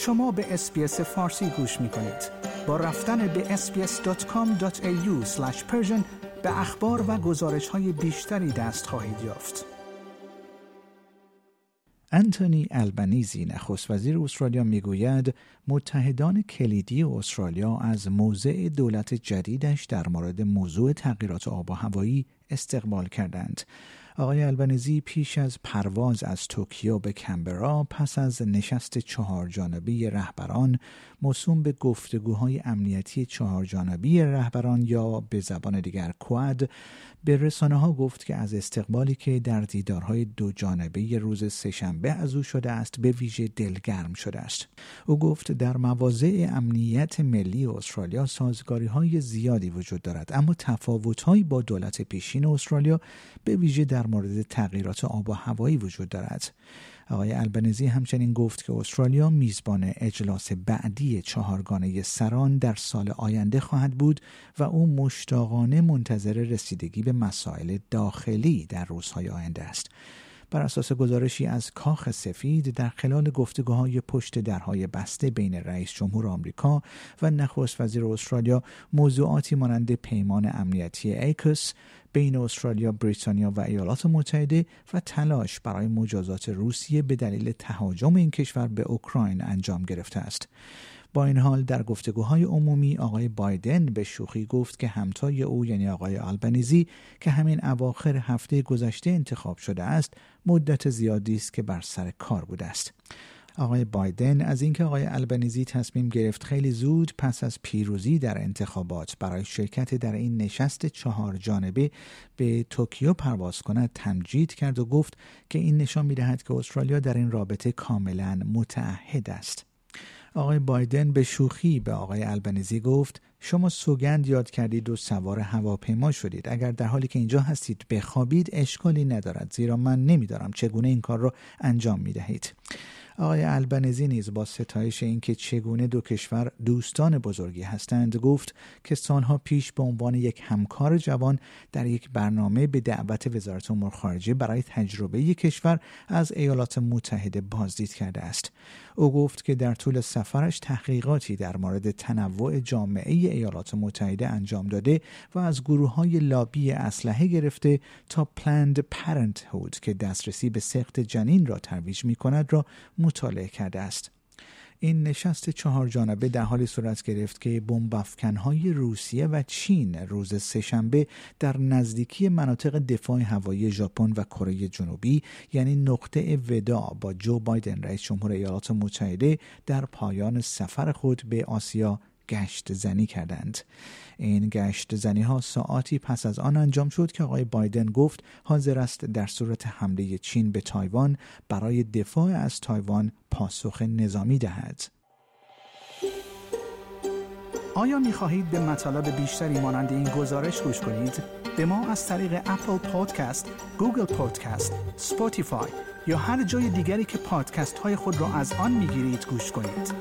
شما به SBS فارسی گوش می کنید. با رفتن به sbs.com.au به اخبار و گزارش های بیشتری دست خواهید یافت. انتونی آلبانیزی نخست وزیر استرالیا می‌گوید متحدان کلیدی استرالیا از موضع دولت جدیدش در مورد موضوع تغییرات آب و هوایی استقبال کردند آقای آلبانیزی پیش از پرواز از توکیو به کنبرا پس از نشست چهار جانبی رهبران موسوم به گفتگوهای امنیتی چهار جانبی رهبران یا به زبان دیگر کواد به رسانه ها گفت که از استقبالی که در دیدارهای دو جانبه روز سهشنبه از او شده است به ویژه دلگرم شده است. او گفت در مواضع امنیت ملی استرالیا سازگاری های زیادی وجود دارد اما تفاوت با دولت پیشین استرالیا به ویژه در مورد تغییرات آب و هوایی وجود دارد آقای آلبانیزی همچنین گفت که استرالیا میزبان اجلاس بعدی چهارگانه سران در سال آینده خواهد بود و او مشتاقانه منتظر رسیدگی به مسائل داخلی در روزهای آینده است. بر اساس گزارشی از کاخ سفید در خلال گفتگوهای پشت درهای بسته بین رئیس جمهور آمریکا و نخست وزیر استرالیا موضوعاتی مانند پیمان امنیتی آکوس بین استرالیا، بریتانیا و ایالات متحده و تلاش برای مجازات روسیه به دلیل تهاجم این کشور به اوکراین انجام گرفته است. با این حال در گفتگوهای عمومی آقای بایدن به شوخی گفت که همتای او یعنی آقای آلبنیزی که همین اواخر هفته گذشته انتخاب شده است مدت زیادی است که بر سر کار بوده است. آقای بایدن از اینکه آقای البنیزی تصمیم گرفت خیلی زود پس از پیروزی در انتخابات برای شرکت در این نشست چهار جانبه به توکیو پرواز کند تمجید کرد و گفت که این نشان می‌دهد که استرالیا در این رابطه کاملا متعهد است. آقای بایدن به شوخی به آقای البنیزی گفت شما سوگند یاد کردید و سوار هواپیما شدید. اگر در حالی که اینجا هستید بخوابید اشکالی ندارد زیرا من نمیدارم چگونه این کار را انجام می دهید آقای البنزی نیز با ستایش اینکه چگونه دو کشور دوستان بزرگی هستند گفت که سالها پیش به عنوان یک همکار جوان در یک برنامه به دعوت وزارت امور خارجه برای تجربه کشور از ایالات متحده بازدید کرده است. او گفت که در طول سفرش تحقیقاتی در مورد تنوع جامعه ایالات متحده انجام داده و از گروه های لابی اسلحه گرفته تا پلند هود که دسترسی به سخت جنین را ترویج می کند را مطالعه کرده است. این نشست چهار جانبه در حالی صورت گرفت که های روسیه و چین روز سهشنبه در نزدیکی مناطق دفاع هوایی ژاپن و کره جنوبی یعنی نقطه ودا با جو بایدن رئیس جمهور ایالات متحده در پایان سفر خود به آسیا گشت زنی کردند این گشت زنی ها ساعتی پس از آن انجام شد که آقای بایدن گفت حاضر است در صورت حمله چین به تایوان برای دفاع از تایوان پاسخ نظامی دهد آیا می خواهید به مطالب بیشتری مانند این گزارش گوش کنید؟ به ما از طریق Apple Podcast، Google Podcast، Spotify یا هر جای دیگری که پادکست های خود را از آن می گیرید گوش کنید؟